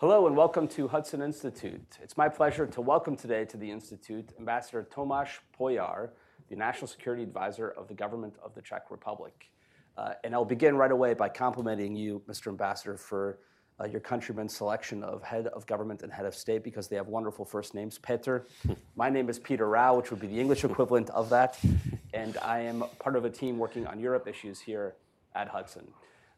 Hello and welcome to Hudson Institute. It's my pleasure to welcome today to the Institute Ambassador Tomáš Pojar, the National Security Advisor of the Government of the Czech Republic. Uh, and I'll begin right away by complimenting you, Mr. Ambassador, for uh, your countrymen's selection of head of government and head of state because they have wonderful first names. Petr. My name is Peter Rough, which would be the English equivalent of that. And I am part of a team working on Europe issues here at Hudson.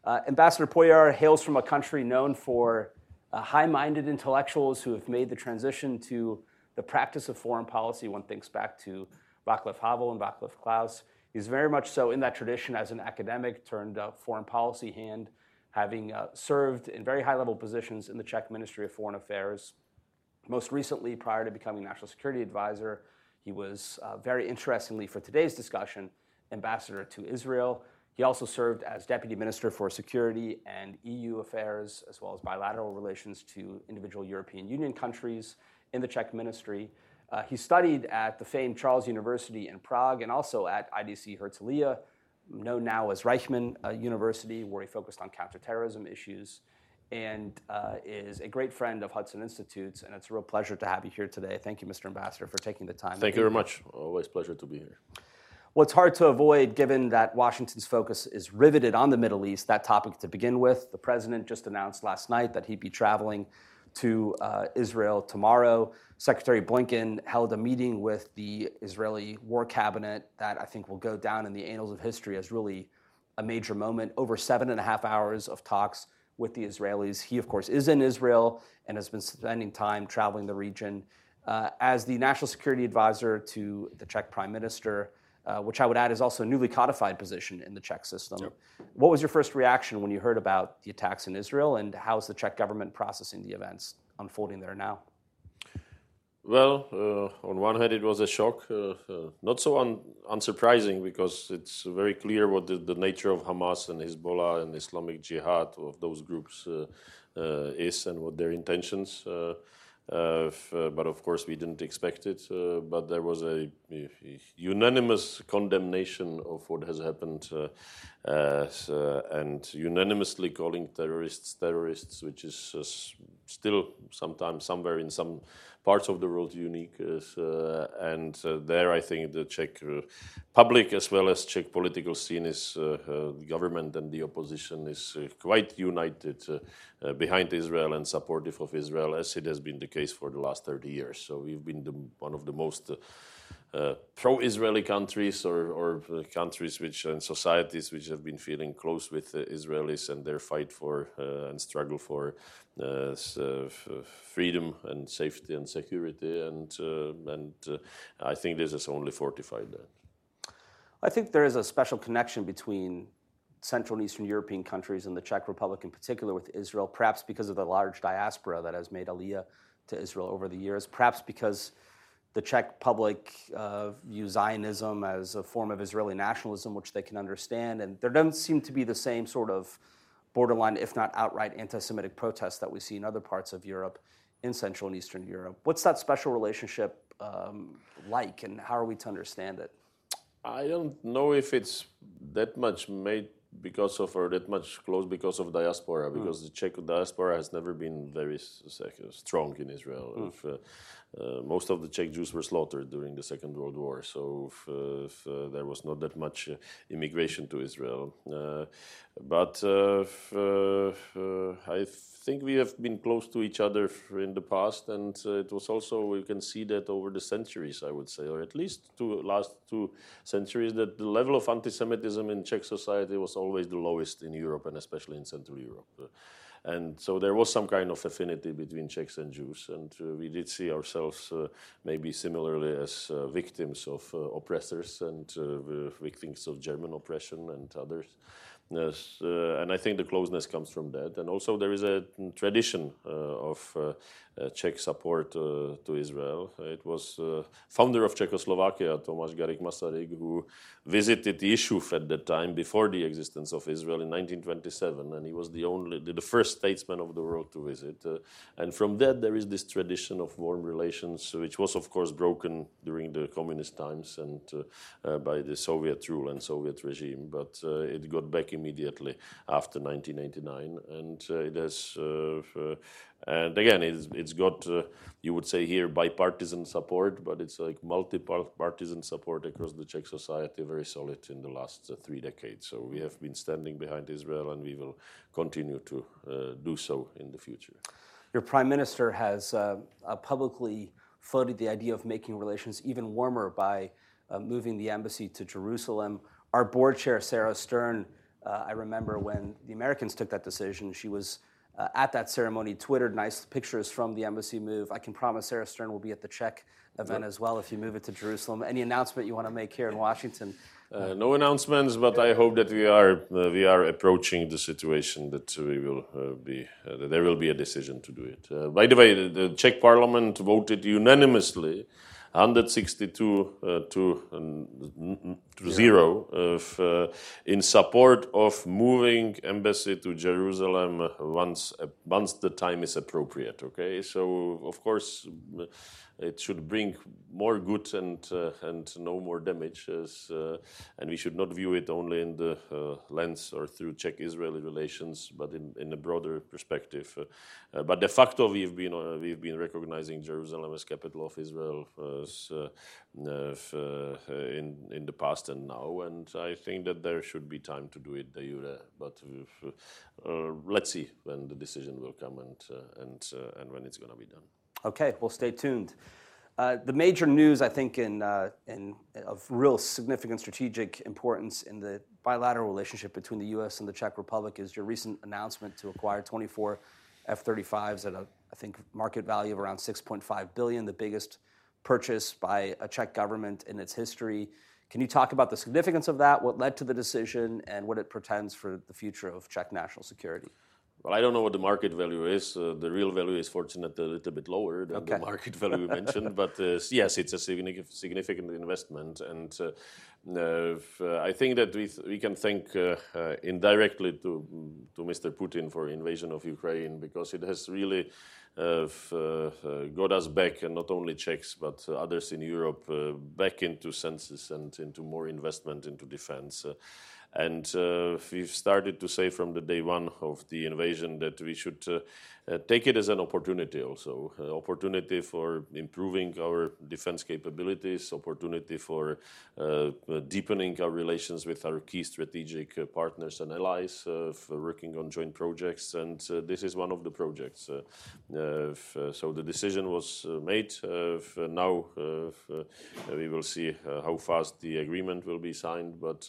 Uh, Ambassador Pojar hails from a country known for uh, high minded intellectuals who have made the transition to the practice of foreign policy. One thinks back to Václav Havel and Václav Klaus. He's very much so in that tradition as an academic turned uh, foreign policy hand having uh, served in very high level positions in the Czech Ministry of Foreign Affairs. Most recently, prior to becoming National Security Advisor, he was uh, very interestingly for today's discussion, ambassador to Israel. He also served as Deputy Minister for Security and EU Affairs, as well as bilateral relations to individual European Union countries in the Czech ministry. Uh, he studied at the famed Charles University in Prague and also at IDC Herzliya, known now as Reichman uh, University, where he focused on counterterrorism issues, and uh, is a great friend of Hudson Institute's. And it's a real pleasure to have you here today. Thank you, Mr. Ambassador, for taking the time. Thank you very much. Always pleasure to be here. It's hard to avoid, given that Washington's focus is riveted on the Middle East, that topic to begin with. The president just announced last night that he'd be traveling to uh, Israel tomorrow. Secretary Blinken held a meeting with the Israeli War Cabinet that I think will go down in the annals of history as really a major moment. Over seven and a half hours of talks with the Israelis. He, of course, is in Israel and has been spending time traveling the region. Uh, as the national security advisor to the Czech prime minister, uh, which I would add is also a newly codified position in the Czech system. Yep. What was your first reaction when you heard about the attacks in Israel, and how is the Czech government processing the events unfolding there now? Well, uh, on one hand, it was a shock, uh, uh not so un- unsurprising because it's very clear what the, the, nature of Hamas and Hezbollah and Islamic Jihad of those groups uh, uh, is and what their intentions. Uh, Uh, but of course, we didn't expect it. Uh, but there was a, a, unanimous condemnation of what has happened, uh, uh, and unanimously calling terrorists terrorists, which is still sometimes somewhere in some parts of the world unique. Uh, and uh, there, I think the Czech uh, public as well as Czech political scene is the government and the opposition is quite united behind Israel and supportive of Israel, as it has been the case for the last 30 years. So we've been the, one of the most uh, pro-Israeli countries or, or, countries which and societies which have been feeling close with uh, Israelis and their fight for uh, and struggle for uh, uh, freedom and safety and security and and I think this has only fortified that. I think there is a special connection between Central and Eastern European countries and the Czech Republic in particular with Israel, perhaps because of the large diaspora that has made Aliyah to Israel over the years, perhaps because the Czech public uh, view Zionism as a form of Israeli nationalism, which they can understand. And there doesn't seem to be the same sort of borderline, if not outright, anti Semitic protests that we see in other parts of Europe, in Central and Eastern Europe. What's that special relationship um, like, and how are we to understand it? I don't know if it's that much made because of or that much close because of diaspora mm. because the Czech diaspora has never been very strong in Israel. Mm. If, uh, uh, most of the Czech Jews were slaughtered during the Second World War, so if, uh, if, uh, there was not that much uh, immigration to Israel. Uh, but I think we have been close to each other in the past, and it was also we can see that over the centuries, I would say, or at least two last two centuries, that the level of anti-Semitism in Czech society was always the lowest in Europe and especially in Central Europe. And so there was some kind of affinity between Czechs and Jews, and uh, we did see ourselves uh, maybe similarly as uh, victims of uh, oppressors and uh, victims of German oppression and others. Yes, uh, and I think the closeness comes from that. And also, there is a tradition uh, of uh, Uh, Czech support uh, to Israel. It was uh, founder of Czechoslovakia, Tomáš Garrigue Masaryk, who visited Yishuv at that time before the existence of Israel in 1927, and he was the only, the first statesman of the world to visit. Uh, and from that, there is this tradition of warm relations, which was, of course, broken during the communist times and uh, by the Soviet rule and Soviet regime, but it got back immediately after 1989, and it has. And again, it's, it's got, uh, you would say here, bipartisan support, but it's like multi-partisan support across the Czech society, very solid in the last uh, three decades. So we have been standing behind Israel, and we will continue to uh, do so in the future. Your prime minister has publicly floated the idea of making relations even warmer by uh, moving the embassy to Jerusalem. Our board chair, Sarah Stern, uh, I remember when the Americans took that decision, she was uh, at that ceremony, twittered nice pictures from the embassy move. I can promise Sarah Stern will be at the Czech event yep. as well if you move it to Jerusalem. Any announcement you want to make here in Washington? Uh, no announcements, but I hope that we are uh, we are approaching the situation that we will uh, be uh, that there will be a decision to do it. Uh, by the way, the, the, Czech Parliament voted unanimously 162 uh, to, to zero of, uh, in support of moving embassy to Jerusalem once once the time is appropriate. Okay, so of course it should bring more good and uh, and no more damage. As, uh, and we should not view it only in the uh, lens or through Czech-Israeli relations, but in, in a broader perspective. Uh, uh, but de facto, we've been uh, we've been recognizing Jerusalem as capital of Israel as, in in the past and now, and I think that there should be time to do it de jure. But let's see when the decision will come and and and when it's going to be done. Okay, well, stay tuned. Uh, the major news, I think, in, uh, in, of real significant strategic importance in the bilateral relationship between the U.S. and the Czech Republic is your recent announcement to acquire 24 F-35s at a, I think, market value of around 6.5 billion, the biggest purchase by a Czech government in its history. Can you talk about the significance of that, what led to the decision, and what it portends for the future of Czech national security? Well, I don't know what the market value is. Uh, the real value is fortunately a little bit lower than okay. the market value you mentioned. But uh, yes, it's a significant investment. And uh, uh I think that we, th- we can thank uh, uh, indirectly to, to Mr. Putin for invasion of Ukraine because it has really got us back, and not only Czechs, but others in Europe, back into senses and into more investment into defense. And uh, we've started to say from the day one of the invasion that we should uh, Uh, take it as an opportunity also. Uh, opportunity for improving our defense capabilities, opportunity for uh, uh deepening our relations with our key strategic uh, partners and allies, uh, working on joint projects. And this is one of the projects. so the decision was made. now we will see how fast the agreement will be signed. But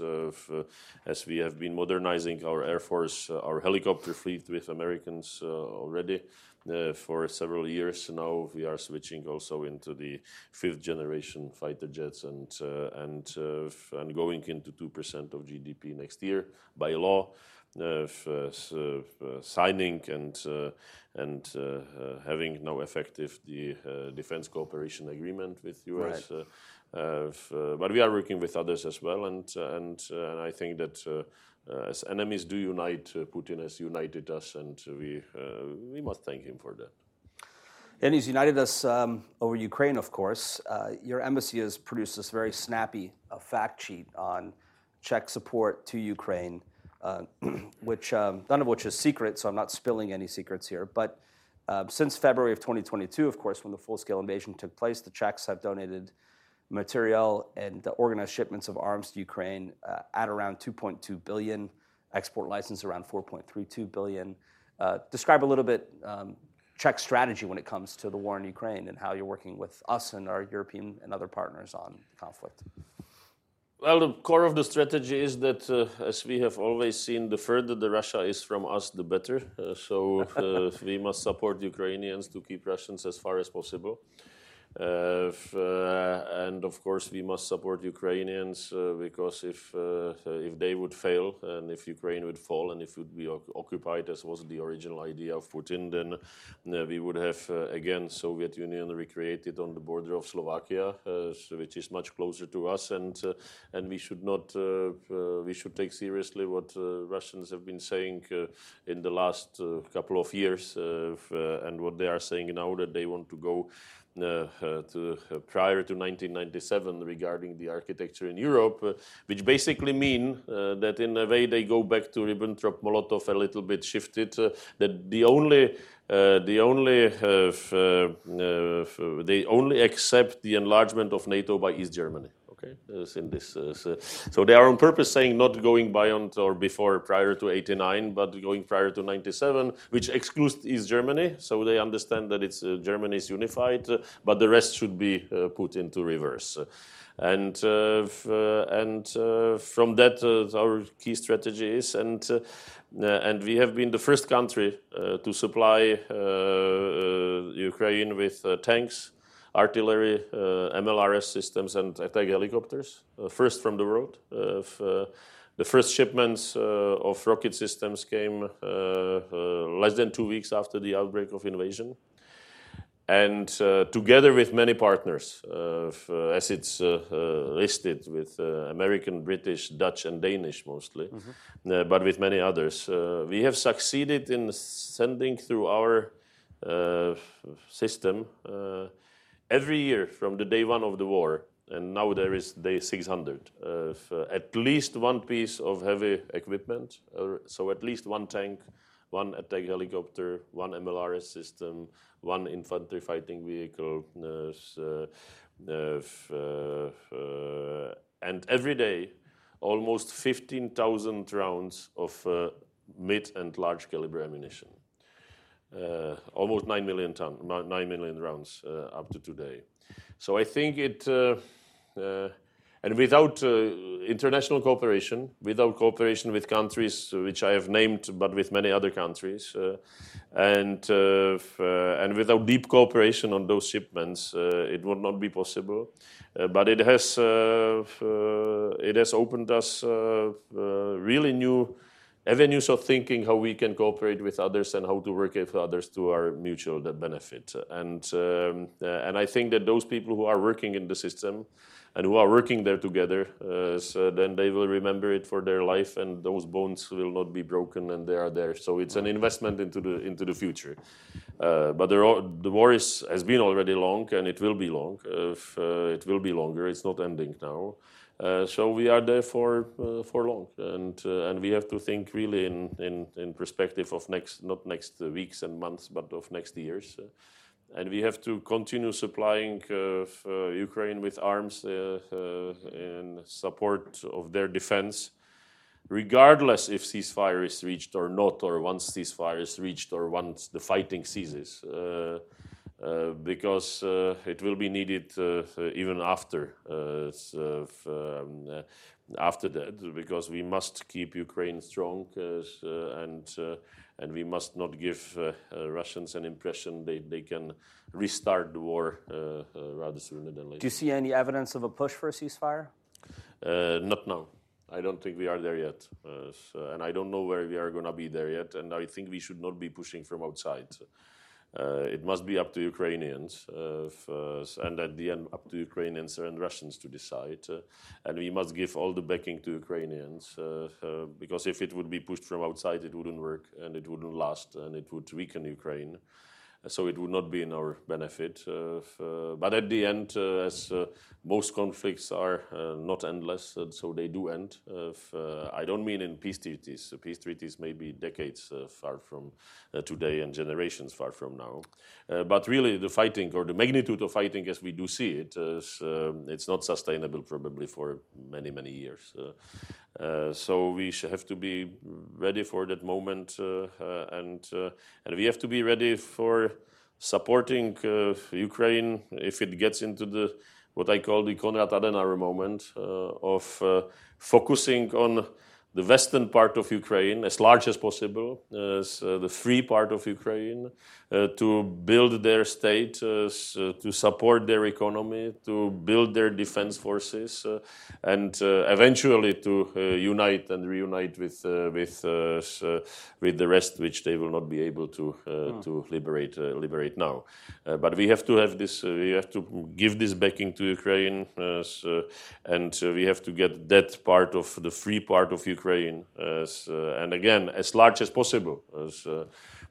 as we have been modernizing our Air Force, our helicopter fleet with Americans already, already uh, for several years now. We are switching also into the fifth generation fighter jets and uh, and uh, and going into two percent of GDP next year by law. Uh, uh, uh, signing and and having now effective the defense cooperation agreement with US. But we are working with others as well, and I think that as enemies do unite, uh, Putin has united us, and we, uh, we must thank him for that. And he's united us um, over Ukraine, of course. Uh, your embassy has produced this very snappy uh, fact sheet on Czech support to Ukraine, uh, which um, none of which is secret, so I'm not spilling any secrets here. But since February of 2022, of course, when the full-scale invasion took place, the Czechs have donated material and the organized shipments of arms to Ukraine uh, at around 2.2 billion, export license around 4.32 billion. Uh, describe a little bit um, Czech strategy when it comes to the war in Ukraine and how you're working with us and our European and other partners on conflict. Well, the core of the strategy is that, uh, as we have always seen, the further the Russia is from us, the better. So uh, we must support Ukrainians to keep Russians as far as possible. Uh, uh, and of course, we must support Ukrainians uh, because if uh, uh if they would fail and if Ukraine would fall and if it would be occupied, as was the original idea of Putin, then uh, we would have again Soviet Union recreated on the border of Slovakia, which is much closer to us, and and we should not we should take seriously what Russians have been saying in the last couple of years and what they are saying now that they want to go Uh, uh, to, uh, prior to 1997 regarding the architecture in Europe, which basically mean that in a way they go back to Ribbentrop-Molotov a little bit shifted. that the only the only they only accept the enlargement of NATO by East Germany. Okay, in this, uh, so, so they are on purpose saying not going beyond or before prior to 89, but going prior to 97, which excludes East Germany. So they understand that it's uh, Germany is unified, uh, but the rest should be uh, put into reverse. And uh, f- uh, and from that, our key strategy is and. and we have been the first country to supply Ukraine with tanks, artillery, uh, MLRS systems, and attack helicopters, uh, first from the world. Uh, the first shipments of rocket systems came less than two weeks after the outbreak of invasion and uh, together with many partners, uh, as it's uh, listed with American, British, Dutch, and Danish mostly, mm-hmm. but with many others, we have succeeded in sending through our system every year from the day one of the war, and now there is day 600, uh, at least one piece of heavy equipment, uh, so at least one tank, one attack helicopter, one MLRS system, one infantry fighting vehicle, uh, uh, uh, and every day almost 15,000 rounds of mid and large caliber ammunition. Uh, almost 9 million ton, 9 million rounds uh, up to today. So I think it, uh, uh and without uh, international cooperation, without cooperation with countries which I have named, but with many other countries, uh, and and without deep cooperation on those shipments, it would not be possible. but it has it has opened us really new avenues of thinking how we can cooperate with others and how to work with others to our mutual benefit. And, um, uh, and I think that those people who are working in the system and who are working there together, uh, so then they will remember it for their life, and those bones will not be broken, and they are there. So it's an investment into the into the future. Uh, but the, the war is, has been already long, and it will be long. If, uh, it will be longer. It's not ending now. Uh, so we are there for uh, for long, and uh, and we have to think really in, in in perspective of next not next weeks and months, but of next years, and we have to continue supplying Ukraine with arms in support of their defense, regardless if ceasefire is reached or not, or once ceasefire is reached or once the fighting ceases. Uh, because uh, it will be needed uh, even after um, after that, because we must keep Ukraine strong and and we must not give Russians an impression they, they can restart the war rather sooner than later. Do you see any evidence of a push for a ceasefire? not now. I don't think we are there yet. Uh, so, and I don't know where we are going to be there yet. And I think we should not be pushing from outside. Uh, it must be up to Ukrainians, uh, first, and at the end, up to Ukrainians and Russians to decide. Uh, and we must give all the backing to Ukrainians, uh, uh, because if it would be pushed from outside, it wouldn't work, and it wouldn't last, and it would weaken Ukraine so it would not be in our benefit. Uh, uh, but at the end, uh, as uh, most conflicts are uh, not endless, so they do end. Uh, I don't mean in peace treaties. Peace treaties may be decades far from today and generations far from now. but really, the fighting or the magnitude of fighting as we do see it, is, um, it's not sustainable probably for many, many years. Uh, so we have to be ready for that moment, uh, uh, and and we have to be ready for supporting Ukraine if it gets into the what I call the Konrad Adenauer moment of focusing on the western part of Ukraine as large as possible, as uh, the free part of Ukraine, Uh, to build their state, uh, uh, to support their economy, to build their defense forces, uh, and uh, eventually to uh, unite and reunite with uh, with with the rest, which they will not be able to mm. to liberate liberate now. but we have to have this. we have to give this backing to Ukraine, and we have to get that part of the free part of Ukraine uh, and again, as large as possible. As,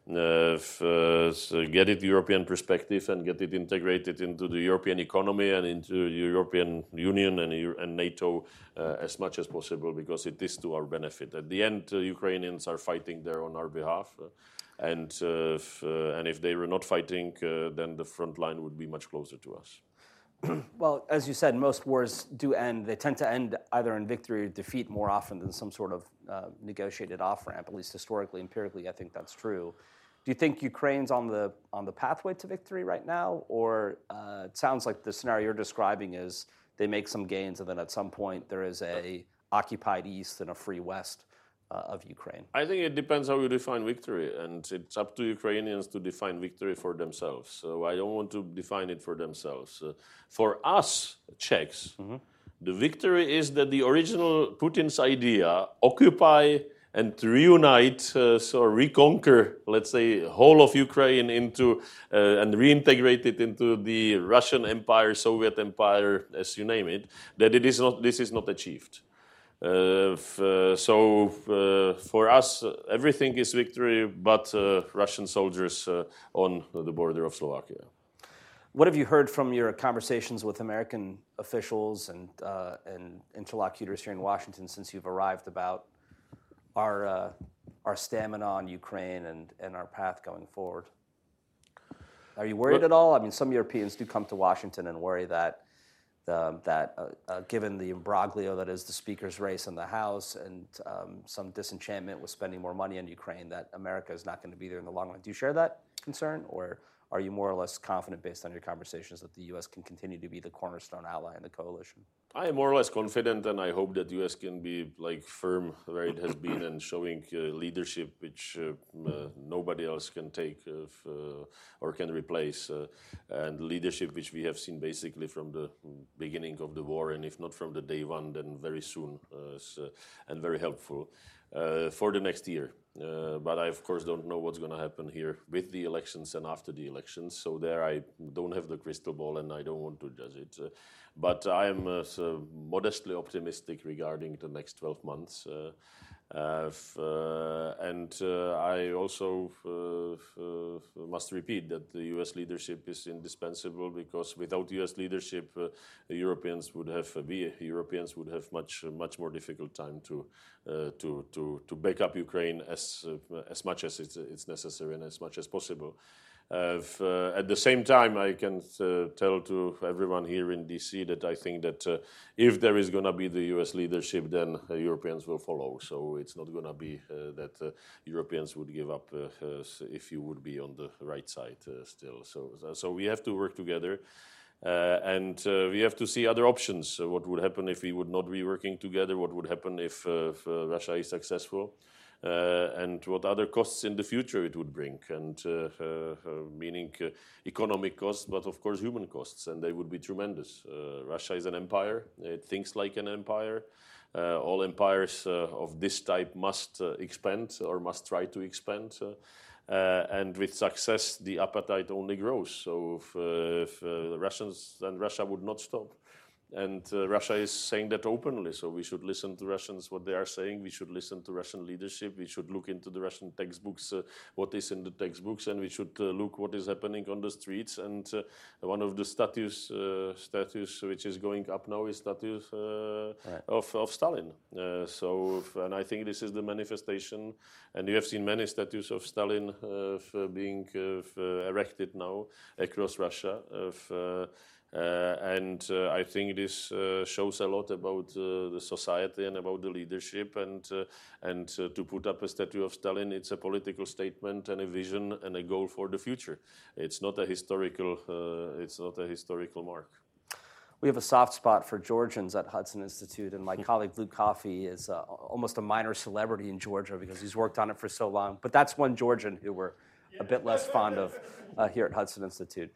uh, uh, get it European perspective and get it integrated into the European economy and into the European Union and, and NATO uh, as much as possible because it is to our benefit. At the end, uh, Ukrainians are fighting there on our behalf. uh, and, uh, and if they were not fighting, then the front line would be much closer to us. Well, as you said, most wars do end. They tend to end either in victory or defeat more often than some sort of negotiated off ramp. At least historically, empirically, I think that's true. Do you think Ukraine's on the on the pathway to victory right now, or uh, it sounds like the scenario you're describing is they make some gains and then at some point there is a occupied east and a free west uh, of Ukraine? I think it depends how you define victory, and it's up to Ukrainians to define victory for themselves. So I don't want to define it for themselves. Uh, for us, Czechs, the victory is that the original Putin's idea, occupy and reunite, uh, so reconquer, let's say, whole of Ukraine into uh, and reintegrate it into the Russian Empire, Soviet Empire, as you name it, that it is not. This is not achieved. Uh, f- uh, so uh, for us, everything is victory, but uh, Russian soldiers uh, on the border of Slovakia. What have you heard from your conversations with American officials and, uh, and interlocutors here in Washington since you've arrived about our, uh, our stamina on Ukraine and, and our path going forward? Are you worried at all? I mean, some Europeans do come to Washington and worry that, um, that uh, uh, given the imbroglio that is the speaker's race in the House and um, some disenchantment with spending more money on Ukraine, that America is not going to be there in the long run. Do you share that concern, or are you more or less confident, based on your conversations, that the U.S. can continue to be the cornerstone ally in the coalition? I am more or less confident, and I hope that U.S. can be like firm where it has been and showing uh, leadership which uh, uh, nobody else can take uh, uh, or can replace, uh, and leadership which we have seen basically from the beginning of the war, and if not from the day one, then very soon, and very helpful. For the next year. Uh, but I, of course, don't know what's going to happen here with the elections and after the elections. So there, I don't have the crystal ball, and I don't want to judge it. Uh, but I am uh, so modestly optimistic regarding the next 12 months. Uh, and uh, I also uh, must repeat that the US leadership is indispensable because without US leadership, Europeans would have, we Europeans would have much, much more difficult time to, back up Ukraine as, as much as it's, it's necessary and as much as possible. Uh, uh, at the same time, I can uh, tell to everyone here in DC that I think that uh, if there is going to be the US leadership, then uh, Europeans will follow. So it's not going to be uh, that uh, Europeans would give up uh, uh, if you would be on the right side uh, still. So, so we have to work together. Uh, and uh, we have to see other options. So what would happen if we would not be working together? What would happen if, uh, if uh, Russia is successful? Uh, and what other costs in the future it would bring, and uh, uh, meaning economic costs, but of course human costs, and they would be tremendous. Russia is an empire; it thinks like an empire. All empires of this type must expand or must try to expand. Uh, and with success, the appetite only grows. So if, uh, if uh, the Russians and Russia would not stop, and uh, Russia is saying that openly. So we should listen to Russians what they are saying. We should listen to Russian leadership. We should look into the Russian textbooks, uh, what is in the textbooks, and we should uh, look what is happening on the streets. And uh, one of the statues, uh, statues which is going up now is statues uh, of, of Stalin. Uh, so, and I think this is the manifestation. And you have seen many statues of Stalin uh, being uh, erected now across Russia. Of, and uh, I think this uh, shows a lot about uh, the society and about the leadership. And uh, and uh, to put up a statue of Stalin, it's a political statement and a vision and a goal for the future. It's not a historical. Uh, it's not a historical mark. We have a soft spot for Georgians at Hudson Institute, and my colleague Luke Coffey is uh, almost a minor celebrity in Georgia because he's worked on it for so long. But that's one Georgian who we're a bit less fond of uh, here at Hudson Institute.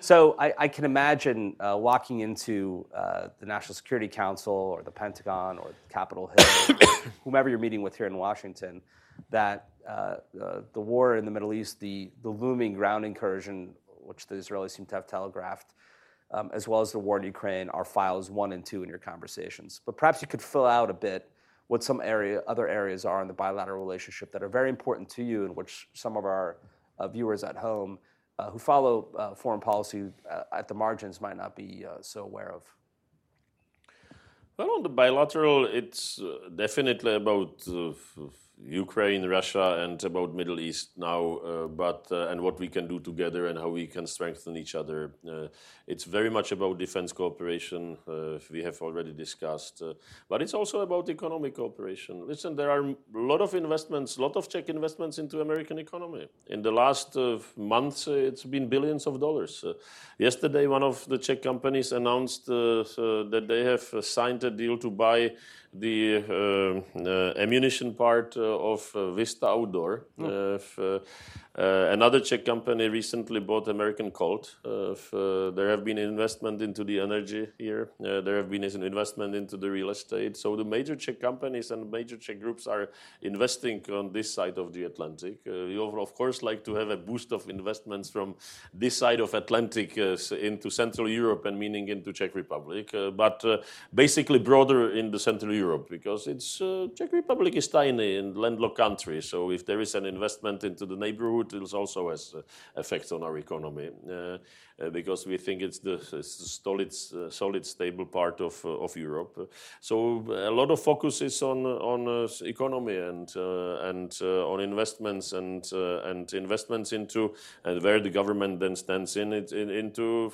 So I, I can imagine uh, walking into uh, the National Security Council or the Pentagon or Capitol Hill, whomever you're meeting with here in Washington, that uh, uh, the war in the Middle East, the, the looming ground incursion, which the Israelis seem to have telegraphed, um, as well as the war in Ukraine, are files one and two in your conversations. But perhaps you could fill out a bit what some area, other areas are in the bilateral relationship that are very important to you, and which some of our Uh, viewers at home uh, who follow uh, foreign policy at the margins might not be so aware of? Well, on the bilateral, it's definitely about Ukraine, Russia, and about Middle East now, uh, but uh, and what we can do together and how we can strengthen each other. Uh, it's very much about defense cooperation. Uh, we have already discussed, uh, but it's also about economic cooperation. Listen, there are a lot of investments, a lot of Czech investments into American economy. In the last uh, months, it's been billions of dollars. yesterday, one of the Czech companies announced that they have signed a deal to buy the uh, uh, ammunition part uh, of Vista Outdoor. Oh. Uh, another Czech company recently bought American Colt. Uh, uh, there have been investment into the energy here. there have been an investment into the real estate. So the major Czech companies and major Czech groups are investing on this side of the Atlantic. we of course like to have a boost of investments from this side of Atlantic into Central Europe and meaning into Czech Republic, but basically broader in the Central Europe because it's Czech Republic is tiny and landlocked country. So if there is an investment into the neighborhood it also has uh, effects on our economy. Uh, uh, because we think it's the solid, uh, solid stable part of, uh, of Europe. So a lot of focus is on, on economy and, and on investments and, and investments into and where the government then stands in it in, into,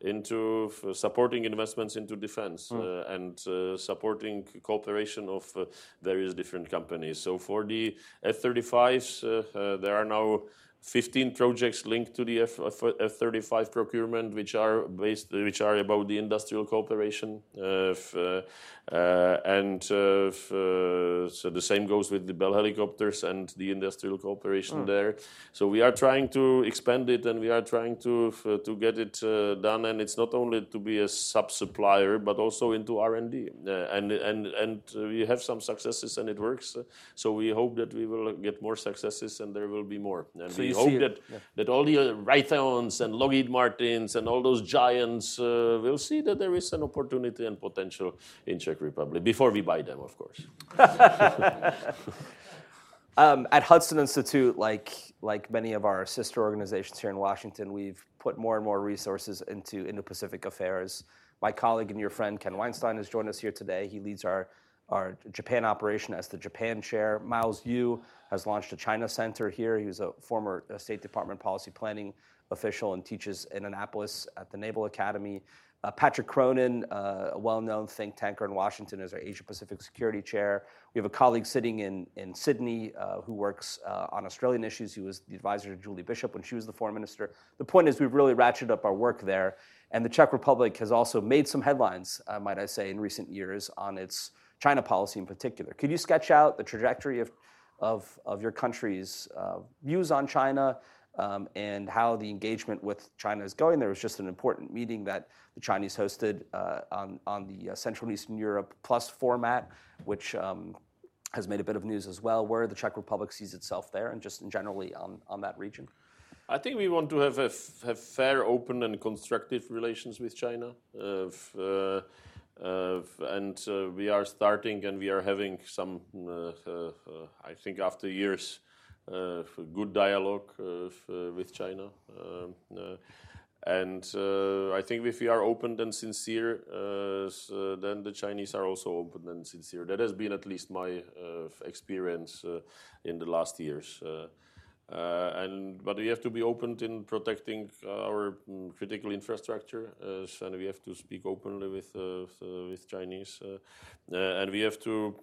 into supporting investments into defense mm. and supporting cooperation of various different companies. So for the F-35s, there are now 15 projects linked to the F, F-35 procurement, which are based, which are about the industrial cooperation. Uh, uh, and uh, uh, so the same goes with the Bell helicopters and the industrial cooperation mm. there. So we are trying to expand it, and we are trying to to get it done. And it's not only to be a sub supplier, but also into R and D. and and and we have some successes, and it works. so we hope that we will get more successes, and there will be more. And so we hope that yeah. that all the Raytheons and Lockheed Martins and all those giants will see that there is an opportunity and potential in Czech Republic before we buy them, of course. um, at Hudson Institute, like like many of our sister organizations here in Washington, we've put more and more resources into Indo-Pacific affairs. My colleague and your friend Ken Weinstein has joined us here today. He leads our our Japan operation as the Japan chair. Miles Yu has launched a China Center here. He was a former State Department policy planning official and teaches in Annapolis at the Naval Academy. Uh, Patrick Cronin, uh, a well-known think tanker in Washington, is our Asia Pacific Security Chair. We have a colleague sitting in, in Sydney uh, who works uh, on Australian issues. He was the advisor to Julie Bishop when she was the foreign minister. The point is, we've really ratcheted up our work there. And the Czech Republic has also made some headlines, uh, might I say, in recent years on its China policy in particular. Could you sketch out the trajectory of, of, of your country's uh, views on China, um, and how the engagement with China is going. There was just an important meeting that the Chinese hosted uh, on, on the uh, Central and Eastern Europe Plus format, which um, has made a bit of news as well, where the Czech Republic sees itself there and just generally on, on that region. I think we want to have, f- have fair, open, and constructive relations with China. Uh, f- uh, and uh, we are starting and we are having some, uh, I think, after years, uh, good dialogue uh, uh, with China. Um, and uh, I think if we are open and sincere, uh, then the Chinese are also open and sincere. That has been at least my uh, experience in the last years. Uh, and but we have to be open in protecting uh, our um, critical infrastructure, uh, and we have to speak openly with uh, with uh, Chinese, uh, and we have to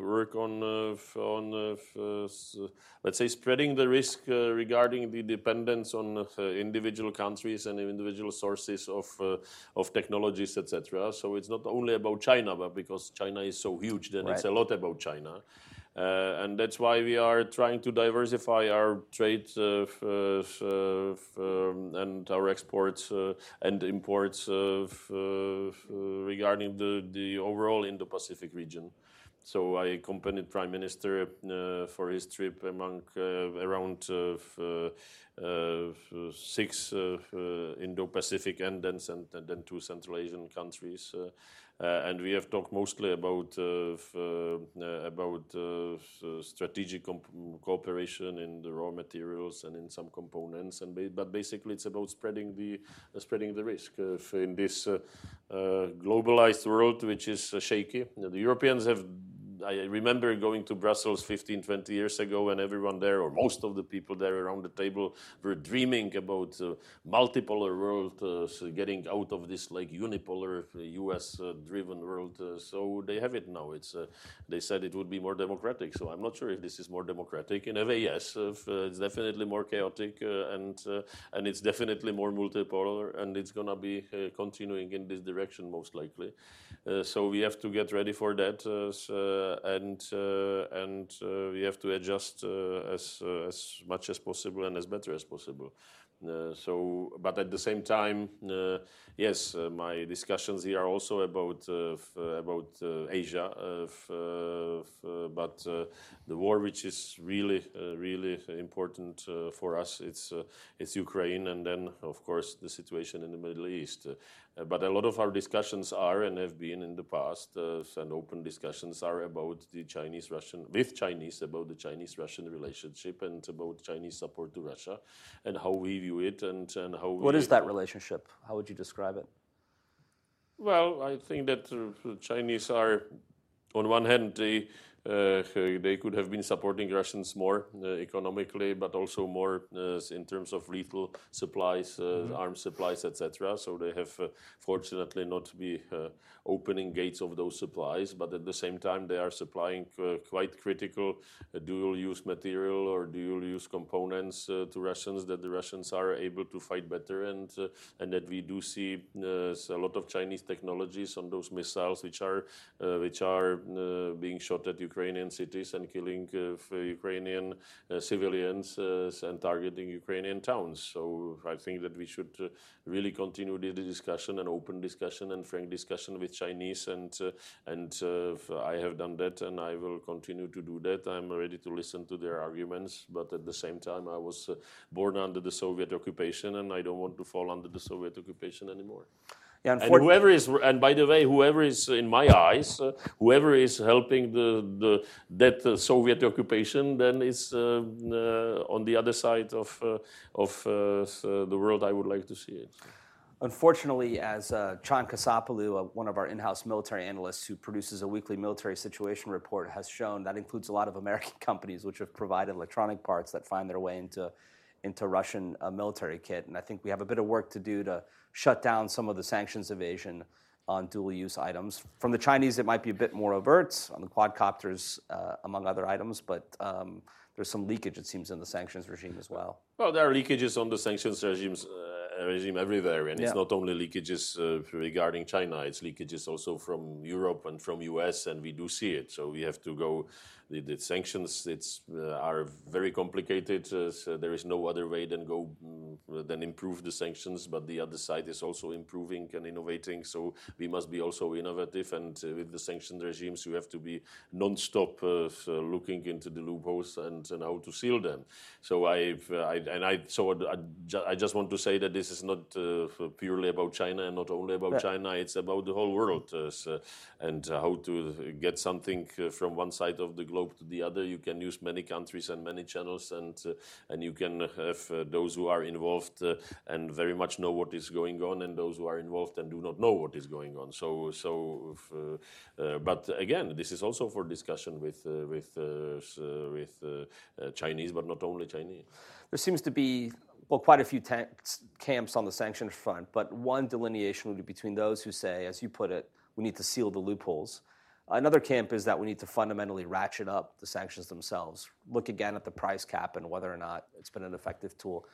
work on on let's say spreading the risk regarding the dependence on individual countries and individual sources of of technologies, etc. So it's not only about China, but because China is so huge, then it's a lot about China. Uh, and that's why we are trying to diversify our trade uh, um, and our exports uh, and imports regarding the, overall Indo-Pacific region. So I accompanied Prime Minister uh, for his trip among uh, around uh, six Indo-Pacific and then two Central Asian countries. Uh, and we have talked mostly about uh, uh, strategic cooperation in the raw materials and in some components. But basically, it's about spreading the risk in this globalized world, which is shaky. The Europeans have. I remember going to Brussels 15, 20 years ago, and everyone there, or most of the people there around the table, were dreaming about a multipolar world, uh, getting out of this like unipolar uh, U.S.-driven world. So they have it now. It's They said it would be more democratic. So I'm not sure if this is more democratic. In a way, yes. It's definitely more chaotic, and it's definitely more multipolar, and it's to be continuing in this direction, most likely. So we have to get ready for that, and uh, and uh, we have to adjust uh, as as much as possible and as better as possible. So, But at the same time, yes, my discussions here are also about about Asia. But the war, which is really, really important for us, it's Ukraine, and then, of course, the situation in the Middle East. Uh, but a lot of our discussions are and have been in the past, uh, and open discussions are about the Chinese-Russian with Chinese about the Chinese-Russian relationship and about Chinese support to Russia and how we view it and and how we. What is that relationship? How would you describe it? Well, I think that the Chinese are, on one hand, they Eh, could have been supporting Russians more eh, economically, but also more eh, in terms of lethal supplies, mm-hmm. arms supplies, etc. So they have fortunately not been opening gates of those supplies. But at the same time, they are supplying quite critical dual-use material or dual-use components to Russians that the Russians are able to fight better. And and that we do see a lot of Chinese technologies on those missiles, which are which are being shot at Ukrainian cities and killing uh, Ukrainian uh, civilians uh, and targeting Ukrainian towns. So I think that we should really continue the discussion and open discussion and frank discussion with Chinese. And I have done that, and I will continue to do that. I'm ready to listen to their arguments. But at the same time, I was born under the Soviet occupation, and I don't want to fall under the Soviet occupation anymore. Yeah, unfortunately. And by the way, whoever is, in my eyes, uh, whoever is helping the, the that uh, Soviet occupation, then is uh, on the other side of of the world I would like to see it. Unfortunately, as Can Kasapoğlu, one of our in-house military analysts who produces a weekly military situation report, has shown, that includes a lot of American companies which have provided electronic parts that find their way into Russian uh, military kit. And I think we have a bit of work to do to shut down some of the sanctions evasion on dual-use items. From the Chinese, it might be a bit more overt on the quadcopters, uh, among other items. But um, there's some leakage, it seems, in the sanctions regime as well. Well, there are leakages on the sanctions regimes uh, regime everywhere. And it's not only leakages regarding China. It's leakages also from Europe and from U.S., and we do see it. So we have to go. The sanctions uh, are very complicated. Uh, there is no other way than go, mm, than improve the sanctions. But the other side is also improving and innovating. So we must be also innovative. And uh, with the sanctions regimes, you have to be nonstop looking into the loopholes and and how to seal them. So I just want to say that this is not purely about China and not only about China. It's about the whole world and how to get something from one side of the globe to the other. You can use many countries and many channels, and uh, and you can have uh, those who are involved uh, and very much know what is going on and those who are involved and do not know what is going on. So so, but again, this is also for discussion with with with Chinese, but not only Chinese. There seems to be, well, quite a few camps on the sanctions front. But one delineation would be between those who say, as you put it, we need to seal the loopholes. Another camp is that we need to fundamentally ratchet up the sanctions themselves, look again at the price cap and whether or not it's been an effective tool.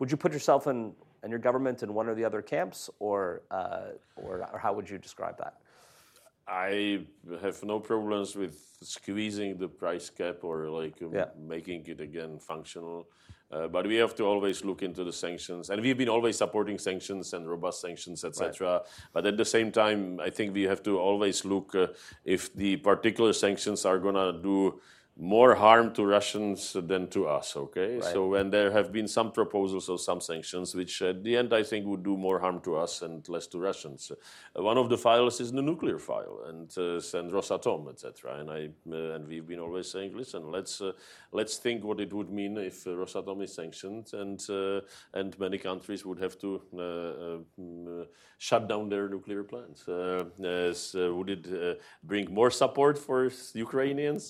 Would you put yourself and your government in one or the other camps, uh, or how would you describe that? I have no problems with squeezing the price cap or like making it again functional. Uh, but we have to always look into the sanctions. And we've been always supporting sanctions and robust sanctions, etc. cetera. But at the same time, I think we have to always look uh, if the particular sanctions are going to do more harm to Russians than to us. Okay, right. so when there have been some proposals of some sanctions, which at the end I think would do more harm to us and less to Russians. Uh, one of the files is the nuclear file and uh, and Rosatom, etc. And I uh, and we've been always saying, listen, let's uh, let's think what it would mean if uh, Rosatom is sanctioned and uh, and many countries would have to mm, shut down their nuclear plants. As, would it bring more support for Ukrainians?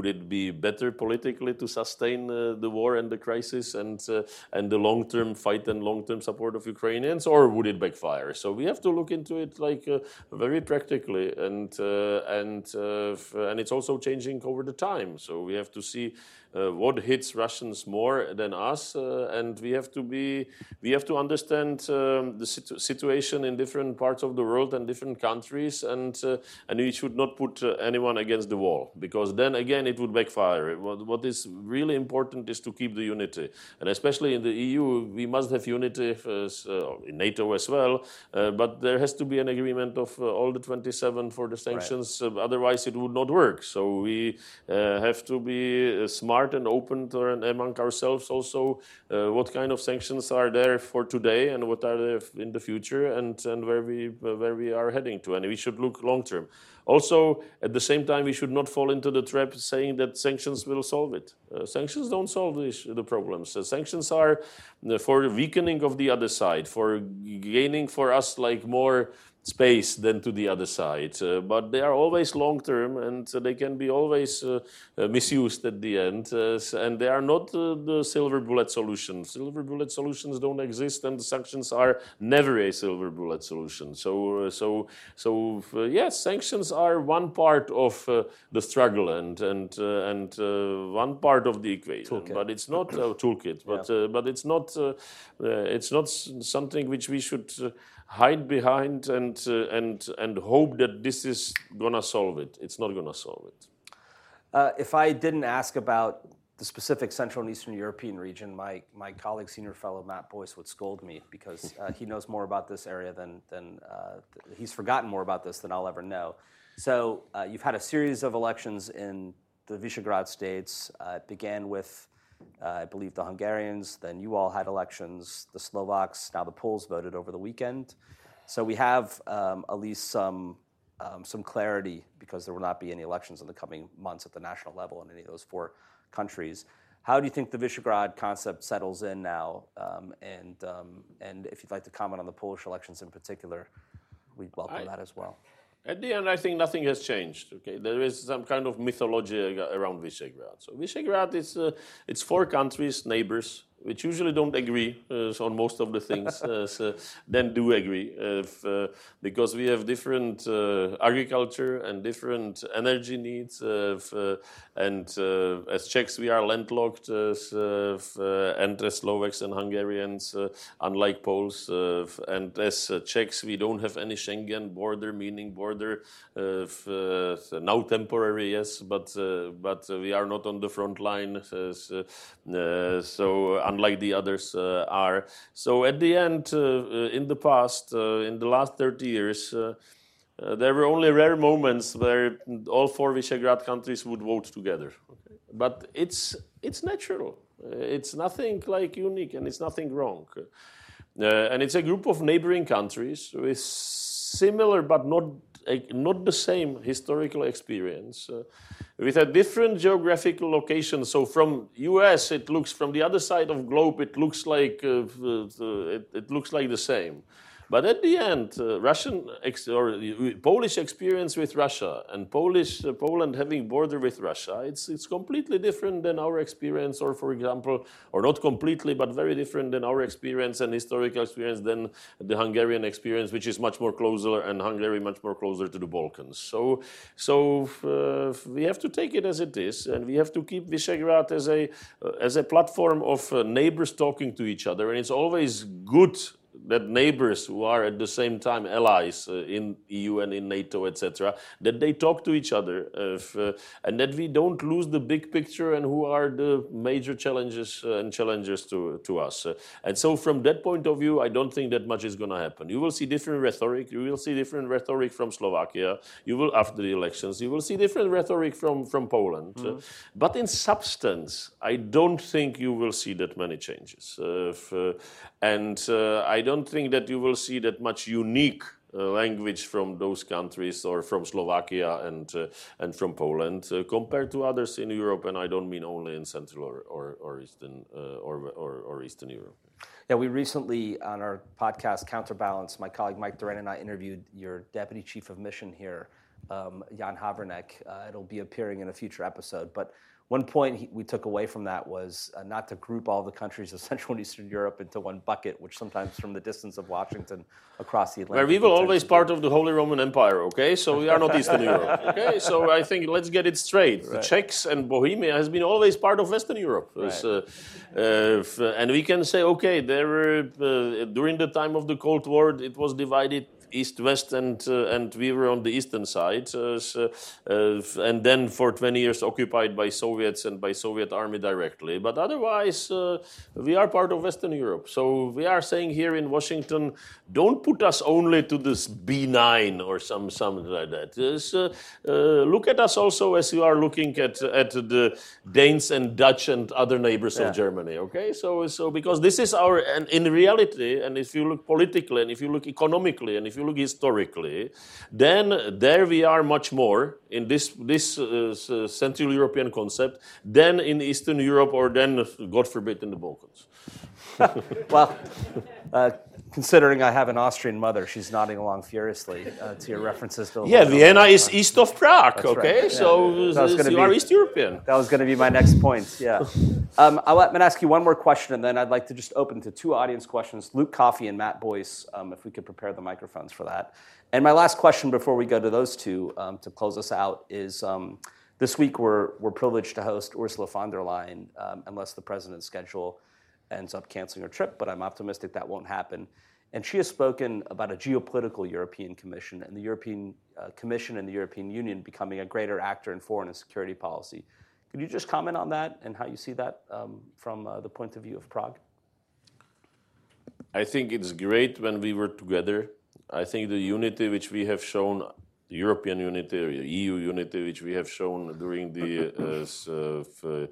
would it be better politically to sustain uh, the war and the crisis and uh, and the long-term fight and long-term support of Ukrainians, or would it backfire? So we have to look into it like uh, very practically, and uh, and uh, and it's also changing over the time. So we have to see uh, what hits Russians more than us, uh, and we have to be we have to understand um, the situ- situation in different parts of the world and different countries, and uh, and we should not put uh, anyone against the wall because then again it would backfire. What, what is really important is to keep the unity, and especially in the EU, we must have unity in NATO as well. But there has to be an agreement of all the 27 for the sanctions, right. otherwise it would not work. So we have to be smart and open among ourselves also uh, what kind of sanctions are there for today and what are there in the future and, and where, we, where we are heading to. And we should look long term. Also, at the same time, we should not fall into the trap saying that sanctions will solve it. Uh, sanctions don't solve the problems. Uh, sanctions are uh, for weakening of the other side, for gaining for us like more space than to the other side. Uh, but they are always long term and uh, they can be always uh, uh misused at the end. Uh, and they are not uh, the silver bullet solution. Silver bullet solutions don't exist, and sanctions are never a silver bullet solution. So, so, so yes, sanctions are one part of the struggle and and and one part of the equation. Toolkit. But it's not a toolkit. But yeah. but it's not it's not something which we should hide behind and uh, and and hope that this is gonna solve it. It's not gonna solve it. Uh, if I didn't ask about the specific Central and Eastern European region, my my colleague, senior fellow Matt Boyse, would scold me because uh, he knows more about this area than than uh, he's forgotten more about this than I'll ever know. So uh, you've had a series of elections in the Visegrad states. Uh, it began with I believe the Hungarians, then you all had elections, the Slovaks, now the Poles voted over the weekend. So we have um, at least some, um, some clarity because there will not be any elections in the coming months at the national level in any of those four countries. How do you think the Visegrad concept settles in now? Um, and, um, and if you'd like to comment on the Polish elections in particular, we'd welcome that as well. At the end, I think nothing has changed. Okay, there is some kind of mythology around Visegrad. So Visegrad is uh, it's four countries, neighbors, which usually don't agree uh, on most of the things, uh, so then do agree if, uh, because we have different uh, agriculture and different energy needs. Uh, uh, and as Czechs, we are landlocked, and as Slovaks and Hungarians, unlike Poles, and as Czechs, we don't have any Schengen border, meaning border now temporary, yes, but but we are not on the front line. so unlike the others uh, are. So at the end, uh, in the past, uh, in the last 30 years, uh, there were only rare moments where all four Visegrad countries would vote together. Okay? But it's, it's natural. Uh, it's nothing like unique and it's nothing wrong. Uh, and it's a group of neighboring countries with similar but not, not the same historical experience with a different geographical location. So from US, it looks from the other side of globe, it looks like uh, uh, it, it, looks like the same. But at the end, uh, Russian or Polish experience with Russia and Polish uh, Poland having border with Russia, it's it's completely different than our experience, or for example, or not completely, but very different than our experience and historical experience than the Hungarian experience, which is much more closer, and Hungary much more closer to the Balkans. So, so uh, we have to take it as it is, and we have to keep Visegrad as a uh, as a platform of uh, neighbors talking to each other, and it's always good that neighbors who are at the same time allies uh, in EU and in NATO, etc., that they talk to each other, if, uh, and that we don't lose the big picture and who are the major challenges uh, and challengers to, to us. Uh, and so, from that point of view, I don't think that much is going to happen. You will see different rhetoric. You will see different rhetoric from Slovakia. You will after the elections. You will see different rhetoric from from Poland. Mm. but in substance, I don't think you will see that many changes. If, and I don't think that you will see that much unique uh, language from those countries or from Slovakia and uh, and from Poland uh, compared to others in Europe, and I don't mean only in Central or or, or Eastern or, or, or Eastern Europe. Yeah, we recently on our podcast Counterbalance, my colleague Mike Doran and I interviewed your deputy chief of mission here, um, Jan Haverneck. it'll be appearing in a future episode, but one point he, we took away from that was uh, not to group all the countries of Central and Eastern Europe into one bucket, which sometimes from the distance of Washington across the Atlantic. Where we were always part of the Holy Roman Empire, okay? So we are not Eastern Europe, okay? So I think let's get it straight. Right. The Czechs and Bohemia has been always part of Western Europe. Right. Uh, uh, and we can say, okay, there were, uh, during the time of the Cold War, it was divided east west and uh, and we were on the eastern side uh, so, uh, and then for 20 years occupied by soviets and by soviet army directly. But otherwise we are part of western europe. So we are saying here in washington don't put us only to this b9 or some something like that. Just, look at us also as you are looking at at the danes and dutch and other neighbors yeah. of germany okay? So so because this is our and in reality and if you look politically and if you look economically and if you you look historically, then there we are much more in this, this uh, uh, Central European concept than in Eastern Europe or then, God forbid, in the Balkans. well, uh, considering I have an Austrian mother, she's nodding along furiously uh, to your references to. Yeah, Vienna is east of Prague. That's okay, right. so yeah. you be, are East European. That was going to be my next point. Yeah, um, I'm going to ask you one more question, and then I'd like to just open to two audience questions: Luke Coffey and Matt Boyse. Um, if we could prepare the microphones for that. And my last question before we go to those two um, to close us out is. Um, this week, we're, we're privileged to host Ursula von der Leyen, um, unless the president's schedule ends up canceling her trip, but I'm optimistic that won't happen. And she has spoken about a geopolitical European Commission and the European uh, Commission and the European Union becoming a greater actor in foreign and security policy. Could you just comment on that and how you see that um, from uh, the point of view of Prague? I think it's great when we were together. I think the unity which we have shown the European unity, EU unity, which we have shown during the uh, uh, uh,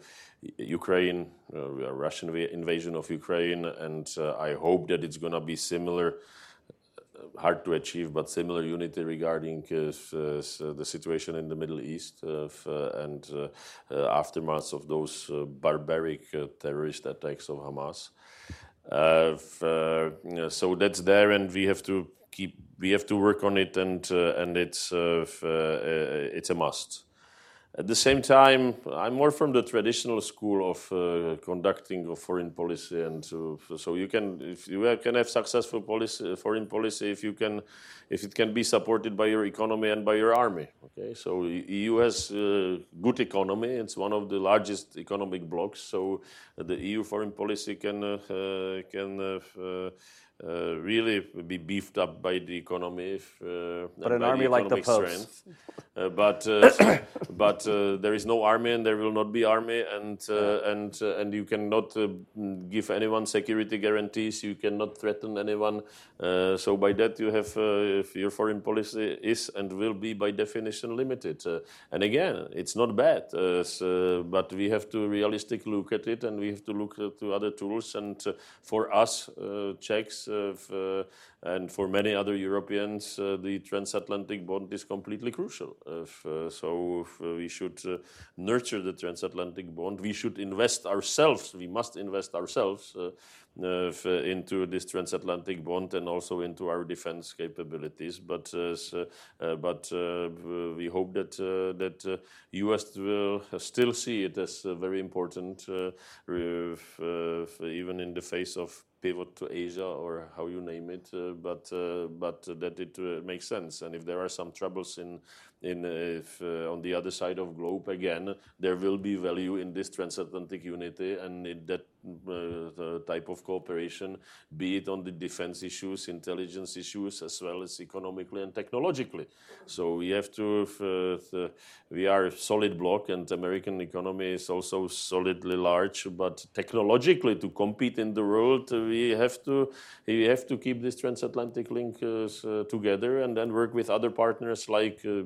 Ukraine, uh, Russian invasion of Ukraine, and uh, I hope that it's going to be similar. Uh, hard to achieve, but similar unity regarding uh, uh, the situation in the Middle East and aftermath of those barbaric terrorist attacks of Hamas. so that's there, and we have to keep we have to work on it, and uh, and it's uh, uh, it's a must. At the same time, I'm more from the traditional school of uh, conducting of foreign policy, and uh, so you can if you can have successful policy, foreign policy if you can, if it can be supported by your economy and by your army. Okay, so EU has uh, good economy; it's one of the largest economic blocs. So the EU foreign policy can can uh, really be beefed up by the economy. If, uh, but an army like the Pope's. Uh, but uh, but uh, there is no army and there will not be army and uh, and and you cannot give anyone security guarantees. You cannot threaten anyone. so by that you have your foreign policy is and will be by definition limited. and again, it's not bad, so, but we have to realistically look at it and we have to look to other tools. And for us, Czechs and for many other Europeans, uh, the transatlantic bond is completely crucial. Uh, so we should nurture the transatlantic bond. We should invest ourselves. We must invest ourselves uh, into this transatlantic bond and also into our defense capabilities. But uh, uh, but we hope that that U.S. will still see it as very important, even in the face of pivot to Asia or how you name it, uh, but uh, but that it uh, makes sense. And if there are some troubles in in if on the other side of globe again, there will be value in this transatlantic unity, and it, that uh, type of cooperation, be it on the defense issues, intelligence issues, as well as economically and technologically. So we have to, uh, we are a solid block, and American economy is also solidly large. But technologically, to compete in the world, we have to we have to keep this transatlantic link uh, together, and then work with other partners like uh,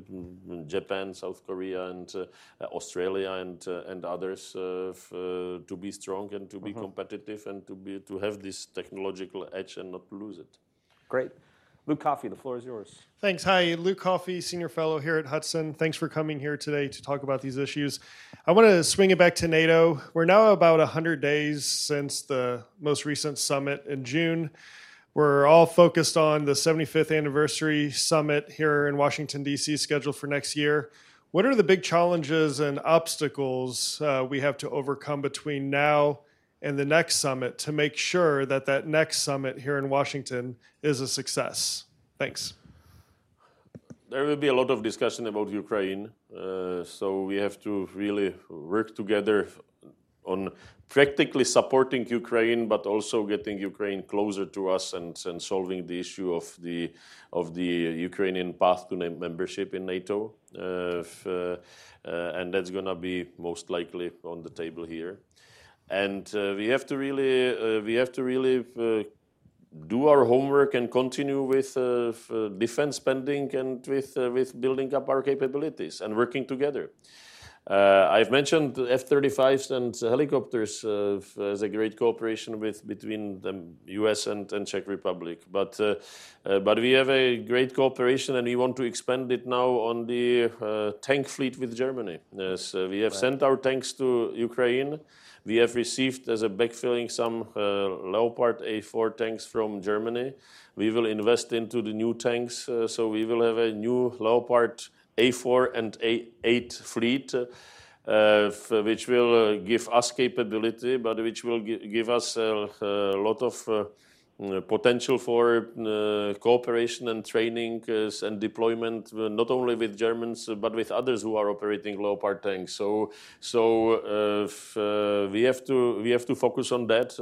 Japan, South Korea, and uh, Australia, and and others to be strong and to be mm-hmm. competitive and to be to have this technological edge and not lose it. Great. Luke Coffey, the floor is yours. Thanks. Hi, Luke Coffey, Senior Fellow here at Hudson. Thanks for coming here today to talk about these issues. I want to swing it back to NATO. We're now about 100 days since the most recent summit in June. We're all focused on the 75th anniversary summit here in Washington, D.C., scheduled for next year. What are the big challenges and obstacles uh, we have to overcome between now and the next summit to make sure that that next summit here in Washington is a success? Thanks. There will be a lot of discussion about Ukraine, uh, so we have to really work together on practically supporting Ukraine, but also getting Ukraine closer to us and, and solving the issue of the of the Ukrainian path to membership in NATO, uh, if, uh, uh, and that's going to be most likely on the table here and uh, we have to really uh, we have to really do our homework and continue with uh, defense spending and with uh, with building up our capabilities and working together. Uh, I've mentioned F-35s and helicopters as a great cooperation with between the U.S. and, and Czech Republic, but but we have a great cooperation and we want to expand it now on the tank fleet with Germany. Yes, we have right. sent our tanks to Ukraine. We have received as a backfilling some uh, Leopard A4 tanks from Germany. We will invest into the new tanks, uh, so we will have a new Leopard A4 and A8 fleet. Uh, which will uh, give us capability, but which will give us a, a lot of uh, uh, Uh, potential for uh, cooperation and training uh, and deployment, uh, not only with Germans uh, but with others who are operating Leopard tanks. So, so we have to we have to focus on that.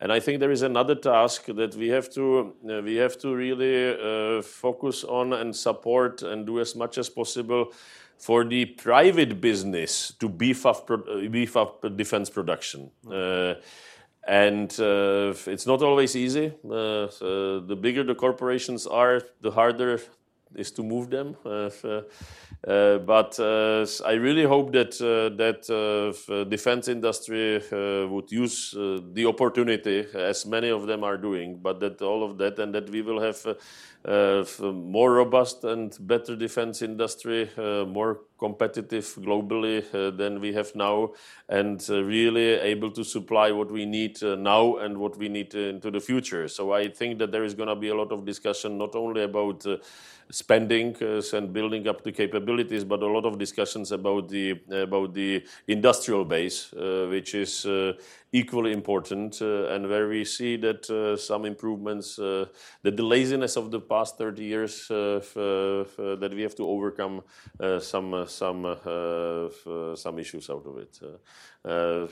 and I think there is another task that we have to we have to really focus on and support and do as much as possible for the private business to beef up, beef up defense production. Mm-hmm. Uh, and uh, it's not always easy. Uh, the bigger the corporations are, the harder is to move them. Uh, uh but uh, I really hope that uh, that defense industry would use the opportunity, as many of them are doing. But that all of that, and that we will have more robust and better defense industry, more competitive globally uh, than we have now, and uh, really able to supply what we need uh, now and what we need into the future. So I think that there is going to be a lot of discussion not only about spending and building up the capabilities, but a lot of discussions about the about the industrial base, which is equally important, uh, and where we see that uh, some improvements, uh, that the laziness of the past 30 years, uh, uh, uh, that we have to overcome some some some issues out of it. Uh,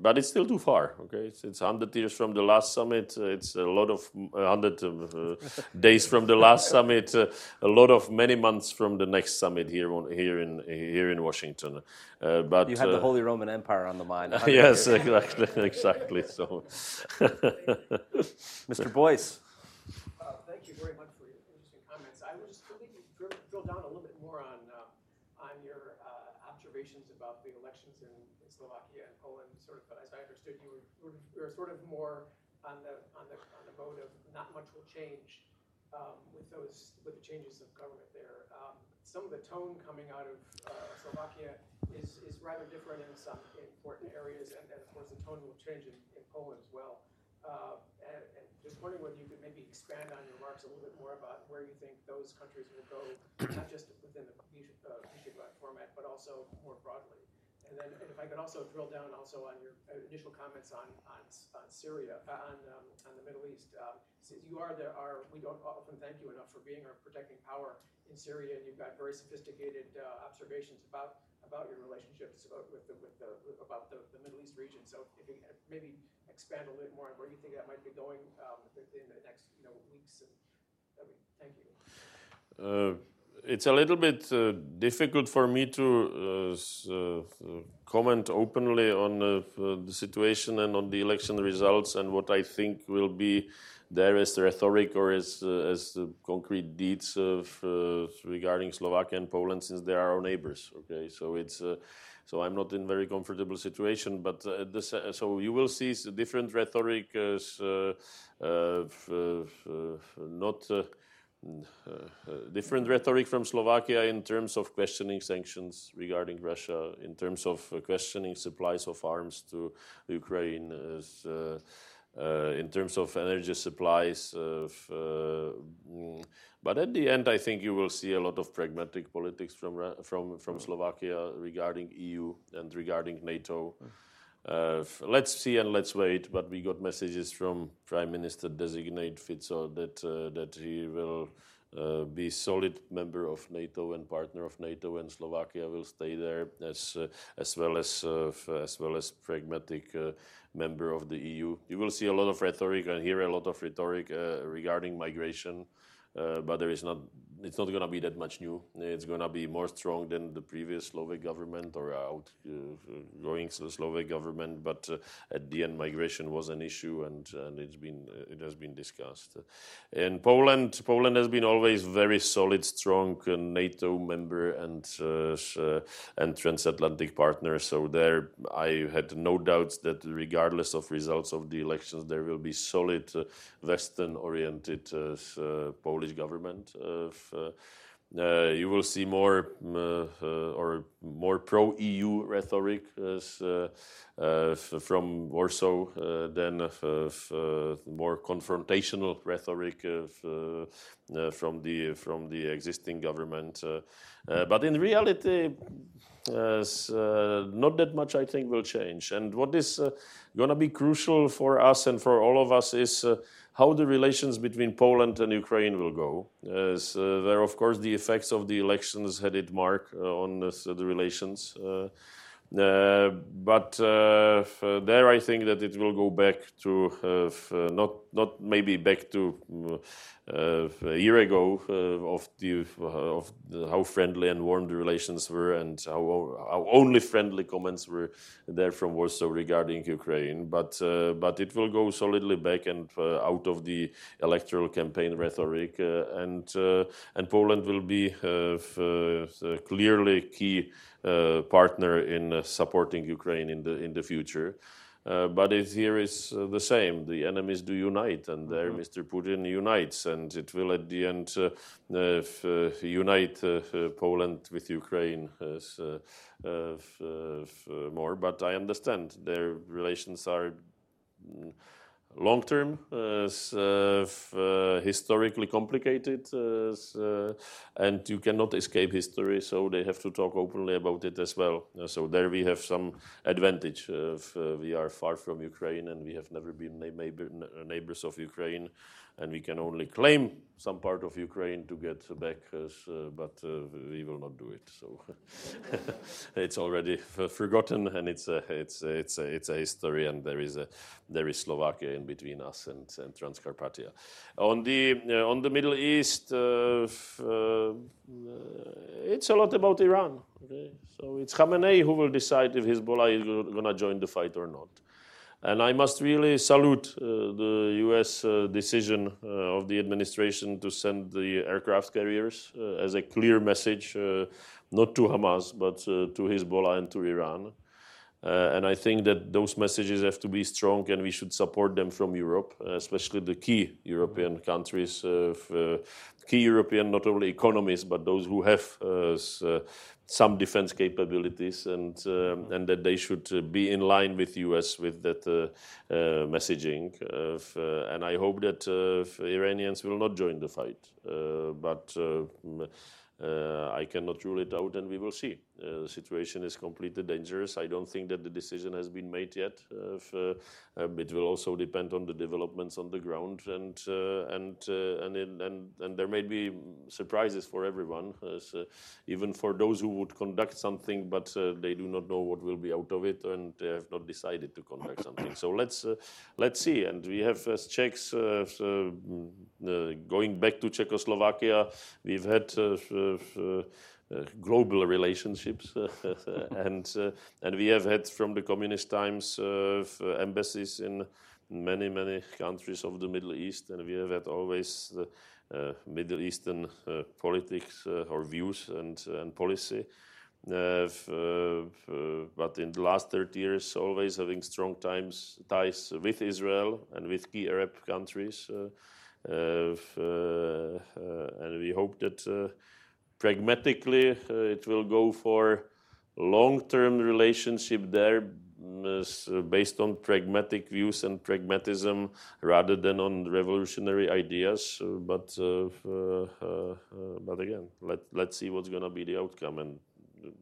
but it's still too far. Okay, it's, it's 100 years from the last summit. It's a lot of 100 uh, days from the last summit. Uh, a lot of many months from the next summit here on, here in here in Washington. but you had the Holy Roman Empire on the mind. yes, exactly, exactly. So, Mr. Boyse. thank you very much for your interesting comments. I was hoping to drill, drill down a little bit more on on your observations about the elections in Slovakia and Poland, sort of, as I understood, you were, were sort of more on the on the on the mode of not much will change um, with those with the changes of government there. Um, some of the tone coming out of uh, Slovakia is is rather different in some important areas, and, and of course the tone will change in, in Poland as well. Uh, and, and, just wondering whether you could maybe expand on your remarks a little bit more about where you think those countries will go, not just within the uh, Visegrad format, but also more broadly. And then if I could also drill down also on your uh, initial comments on, on, on Syria, uh, on, um, on the Middle East. Um, you are there are, we don't often thank you enough for being our protecting power in Syria, and you've got very sophisticated uh, observations about about your relationships about with the, with the, about the, the Middle East region. So if you maybe expand a little more on where you think that might be going um, in the next you know weeks. And, I mean, thank you. Uh, it's a little bit uh, difficult for me to uh, uh, comment openly on uh, uh, the situation and on the election results and what I think will be there as rhetoric or as as concrete deeds of, regarding Slovakia and Poland, since they are our neighbors. Okay, so it's. So I'm not in very comfortable situation, but this, so you will see different rhetoric uh, not different rhetoric from Slovakia in terms of questioning sanctions regarding Russia, in terms of uh, questioning supplies of arms to Ukraine, as, uh, uh, in terms of energy supplies. Uh, mm, but at the end, I think you will see a lot of pragmatic politics from from from Slovakia regarding EU and regarding NATO. Uh, let's see and let's wait. But we got messages from Prime Minister designate Fico that uh, that he will uh, be solid member of NATO and partner of NATO, and Slovakia will stay there as uh, as well as uh, as well as pragmatic. Uh, member of the EU you will see a lot of rhetoric and hear a lot of rhetoric regarding migration but there is not it's not going to be that much new. It's going to be more strong than the previous Slovak government or outgoing Slovak government. But uh, at the end, migration was an issue, and, and it's been it has been discussed. In Poland, Poland has been always very solid, strong uh, NATO member and uh, uh, and transatlantic partner. So there, I had no doubts that regardless of results of the elections, there will be solid uh, Western-oriented uh, uh, Polish government. Uh, uh, you will see more mm, uh, or more pro-EU rhetoric uh, uh, uh, from Warsaw than more confrontational rhetoric from the from the existing government. But in reality, not that much, I think, will change. And what is going to be crucial for us and for all of us is how the relations between Poland and Ukraine will go. As, uh, there, of course, the effects of the elections had its mark uh, on this, uh, the relations. Uh, uh, but uh, there, I think that it will go back to not not maybe back to mm, uh, a year ago uh, of the of the, how friendly and warm the relations were, and how how only friendly comments were there from Warsaw regarding Ukraine. But uh, but it will go solidly back and uh, out of the electoral campaign rhetoric, uh, and uh, and Poland will be uh, uh, clearly key uh, partner in uh, supporting Ukraine in the in the future. Uh, but it here is uh, the same. The enemies do unite, and there Mr. Putin unites, and it will at the end uh, uh, f- uh, unite uh, Poland with Ukraine as, uh, uh, f- f- more. But I understand their relations are long term, uh, uh, historically complicated, uh, and you cannot escape history. So they have to talk openly about it as well. So there we have some advantage. We are far from Ukraine, and we have never been neighbor, neighbors of Ukraine, and we can only claim some part of Ukraine to get back, uh, but uh, we will not do it. So it's already forgotten, and it's a, it's a, it's a, it's a history, and there is a there is Slovakia in between us and, and Transcarpathia. On the uh, on the Middle East, uh, uh, it's a lot about Iran. Okay? So it's Khamenei who will decide if Hezbollah is going to join the fight or not. And I must really salute uh, the US uh, decision uh, of the administration to send the aircraft carriers uh, as a clear message, uh, not to Hamas, but uh, to Hezbollah and to Iran. And I think that those messages have to be strong, and we should support them from Europe, especially the key European countries, key European not only economies but those who have some defense capabilities, and um, and that they should uh, be in line with US with that uh, uh, messaging. Uh, f- uh, and I hope that uh, Iranians will not join the fight, uh, but. I cannot rule it out, and we will see. Uh, the situation is completely dangerous. I don't think that the decision has been made yet. Uh, if, uh, um, it will also depend on the developments on the ground, and uh, and uh, and, it, and and there may be surprises for everyone, uh, even for those who would conduct something, but uh, they do not know what will be out of it, and they have not decided to conduct something. So let's uh, let's see. And we have as Czechs uh, uh, going back to Czechoslovakia, we've had. Uh, uh, uh, global relationships, and uh, and we have had from the communist times uh, embassies in many many countries of the Middle East, and we have had always the uh, Middle Eastern uh, politics uh, or views and and policy. Uh, uh, uh, but in the last 30 years, always having strong times, ties with Israel and with key Arab countries. Uh, uh, uh, uh, and we hope that uh, pragmatically uh, it will go for long-term relationship there mm, uh, based on pragmatic views and pragmatism rather than on revolutionary ideas. Uh, but uh, uh, but again, let let's see what's going to be the outcome and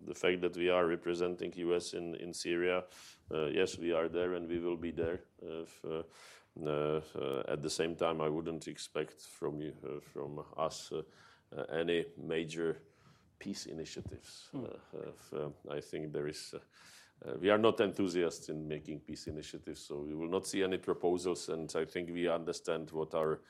the- fact that we are representing US in in Syria. Uh, yes, we are there and we will be there. If, at the same time, I wouldn't expect from you from us any major peace initiatives. Uh, uh, f- uh, I think there is. Uh, uh, we are not enthusiasts in making peace initiatives, so we will not see any proposals. And I think we understand what our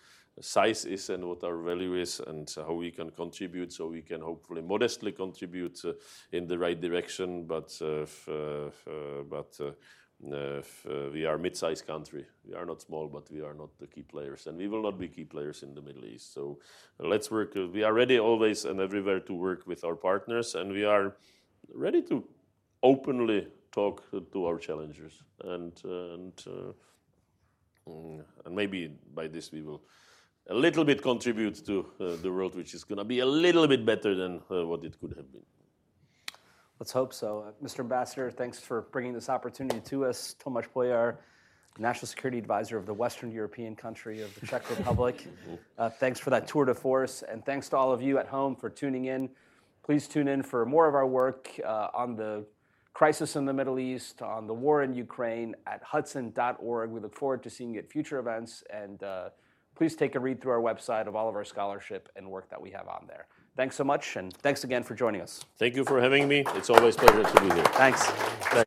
size is and what our value is, and how we can contribute. So we can hopefully modestly contribute uh, in the right direction. But uh, uh, f- uh, but. Uh, uh, we are a mid-sized country. We are not small, but we are not the key players, and we will not be key players in the Middle East. So uh, let's work. We are ready always and everywhere to work with our partners, and we are ready to openly talk to our challengers, and and mm, and maybe by this we will a little bit contribute to the world, which is going to be a little bit better than what it could have been. Let's hope so. Uh, Mr. Ambassador, thanks for bringing this opportunity to us. Tomáš Pojar, National Security Advisor of the Western European country of the Czech Republic. Uh, thanks for that tour de force, and thanks to all of you at home for tuning in. Please tune in for more of our work uh, on the crisis in the Middle East, on the war in Ukraine at hudson.org. We look forward to seeing you at future events, and uh, please take a read through our website of all of our scholarship and work that we have on there. Thanks so much, and thanks again for joining us. Thank you for having me. It's always a pleasure to be here. Thanks.